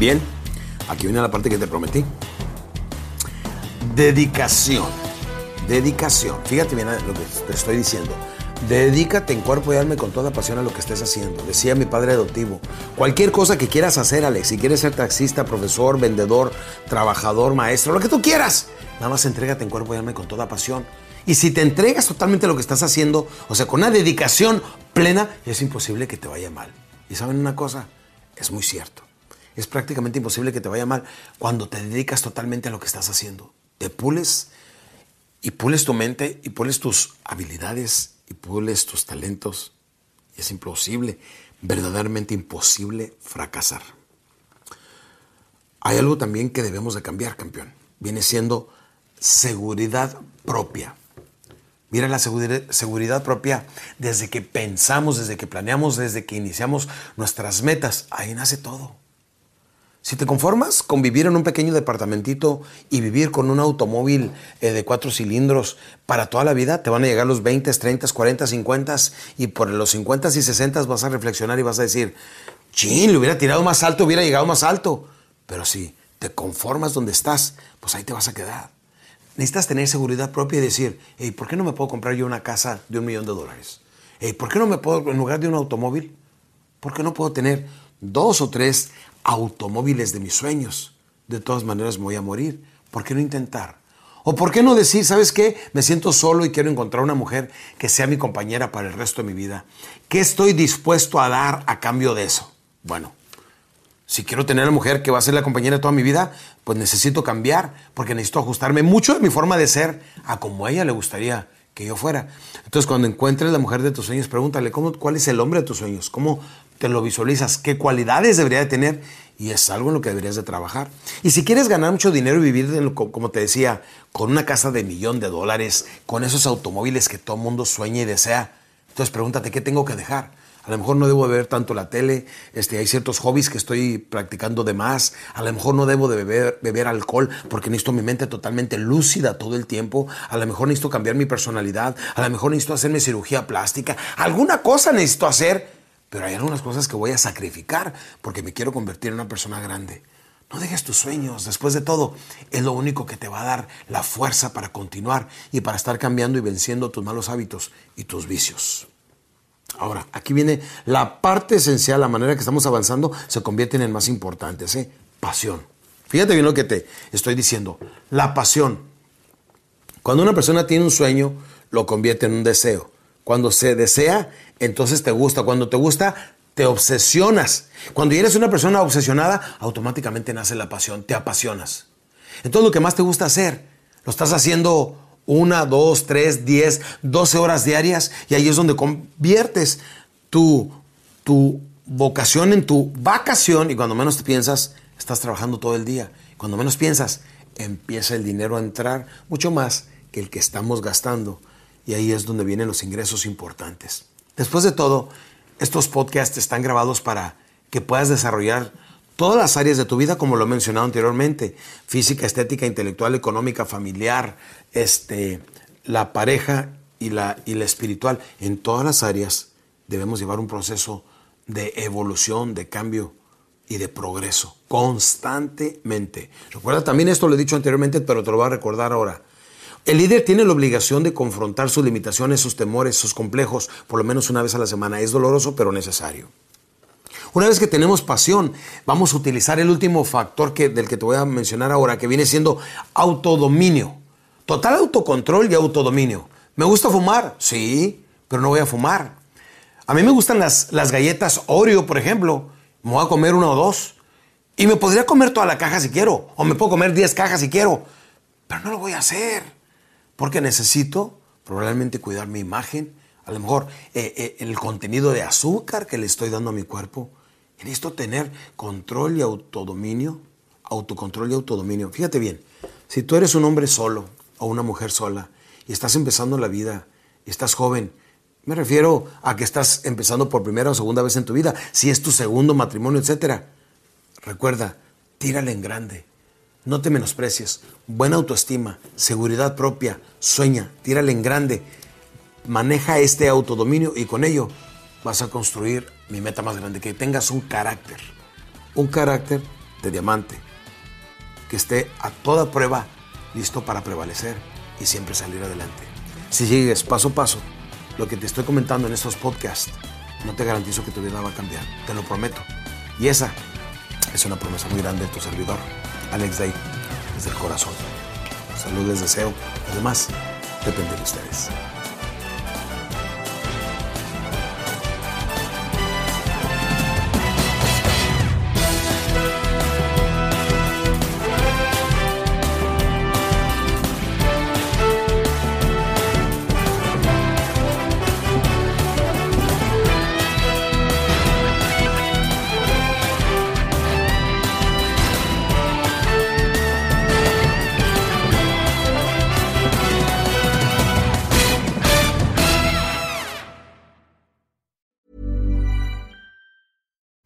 Bien, aquí viene la parte que te prometí. Dedicación. Dedicación. Fíjate bien lo que te estoy diciendo. Dedícate en cuerpo y alma con toda pasión a lo que estés haciendo. Decía mi padre adoptivo. Cualquier cosa que quieras hacer, Alex, si quieres ser taxista, profesor, vendedor, trabajador, maestro, lo que tú quieras, nada más entrégate en cuerpo y alma con toda pasión. Y si te entregas totalmente a lo que estás haciendo, o sea, con una dedicación plena, es imposible que te vaya mal. Y saben una cosa, es muy cierto. Es prácticamente imposible que te vaya mal cuando te dedicas totalmente a lo que estás haciendo. Te pules y pules tu mente y pules tus habilidades y pules tus talentos. Es imposible, verdaderamente imposible fracasar. Hay algo también que debemos de cambiar, campeón. Viene siendo seguridad propia. Mira la seguridad propia desde que pensamos, desde que planeamos, desde que iniciamos nuestras metas. Ahí nace todo. Si te conformas con vivir en un pequeño departamentito y vivir con un automóvil eh, de cuatro cilindros para toda la vida, te van a llegar los 20, 30, 40, 50 y por los 50 y 60 vas a reflexionar y vas a decir, chin, le hubiera tirado más alto, hubiera llegado más alto. Pero si te conformas donde estás, pues ahí te vas a quedar. Necesitas tener seguridad propia y decir, hey, ¿por qué no me puedo comprar yo una casa de un millón de dólares? Hey, ¿Por qué no me puedo, en lugar de un automóvil, por qué no puedo tener dos o tres automóviles de mis sueños. De todas maneras me voy a morir. ¿Por qué no intentar? ¿O por qué no decir, sabes qué? Me siento solo y quiero encontrar una mujer que sea mi compañera para el resto de mi vida. ¿Qué estoy dispuesto a dar a cambio de eso? Bueno, si quiero tener a una mujer que va a ser la compañera toda mi vida, pues necesito cambiar, porque necesito ajustarme mucho de mi forma de ser a como ella le gustaría que yo fuera. Entonces, cuando encuentres la mujer de tus sueños, pregúntale, ¿cómo, ¿cuál es el hombre de tus sueños? ¿Cómo te lo visualizas? ¿Qué cualidades debería de tener? Y es algo en lo que deberías de trabajar. Y si quieres ganar mucho dinero y vivir, como te decía, con una casa de millón de dólares, con esos automóviles que todo mundo sueña y desea, entonces pregúntate, ¿qué tengo que dejar? A lo mejor no debo de ver tanto la tele, este, hay ciertos hobbies que estoy practicando de más, a lo mejor no debo de beber, beber alcohol porque necesito mi mente totalmente lúcida todo el tiempo, a lo mejor necesito cambiar mi personalidad, a lo mejor necesito hacerme cirugía plástica, alguna cosa necesito hacer, pero hay algunas cosas que voy a sacrificar porque me quiero convertir en una persona grande. No dejes tus sueños, después de todo, es lo único que te va a dar la fuerza para continuar y para estar cambiando y venciendo tus malos hábitos y tus vicios. Ahora, aquí viene la parte esencial, la manera que estamos avanzando se convierten en más importantes, ¿eh? Pasión. Fíjate bien lo que te estoy diciendo. La pasión. Cuando una persona tiene un sueño, lo convierte en un deseo. Cuando se desea, entonces te gusta. Cuando te gusta, te obsesionas. Cuando eres una persona obsesionada, automáticamente nace la pasión, te apasionas. Entonces lo que más te gusta hacer, Lo estás haciendo una, dos, tres, diez, doce horas diarias y ahí es donde conviertes tu, tu vocación en tu vacación y cuando menos te piensas, estás trabajando todo el día. Cuando menos piensas, empieza el dinero a entrar mucho más que el que estamos gastando y ahí es donde vienen los ingresos importantes. Después de todo, estos podcasts están grabados para que puedas desarrollar todas las áreas de tu vida, como lo he mencionado anteriormente, física, estética, intelectual, económica, familiar, este, la pareja y la, y la espiritual. En todas las áreas debemos llevar un proceso de evolución, de cambio y de progreso constantemente. Recuerda también esto lo he dicho anteriormente, pero te lo voy a recordar ahora. El líder tiene la obligación de confrontar sus limitaciones, sus temores, sus complejos, por lo menos una vez a la semana. Es doloroso, pero necesario. Una vez que tenemos pasión, vamos a utilizar el último factor que, del que te voy a mencionar ahora, que viene siendo autodominio. Total autocontrol y autodominio. ¿Me gusta fumar? Sí, pero no voy a fumar. A mí me gustan las, las galletas Oreo, por ejemplo. Me voy a comer una o dos. Y me podría comer toda la caja si quiero. O me puedo comer 10 cajas si quiero. Pero no lo voy a hacer. Porque necesito probablemente cuidar mi imagen. A lo mejor eh, eh, el contenido de azúcar que le estoy dando a mi cuerpo. Necesito tener control y autodominio, autocontrol y autodominio. Fíjate bien, si tú eres un hombre solo o una mujer sola y estás empezando la vida estás joven, me refiero a que estás empezando por primera o segunda vez en tu vida, si es tu segundo matrimonio, etc. Recuerda, tírale en grande. No te menosprecies. Buena autoestima, seguridad propia, sueña, tírale en grande. Maneja este autodominio y con ello vas a construir mi meta más grande, que tengas un carácter, un carácter de diamante, que esté a toda prueba listo para prevalecer y siempre salir adelante. Si sigues paso a paso lo que te estoy comentando en estos podcasts, no te garantizo que tu vida va a cambiar, te lo prometo. Y esa es una promesa muy grande de tu servidor, Alex Day, desde el corazón. Salud les deseo, además, depende de ustedes.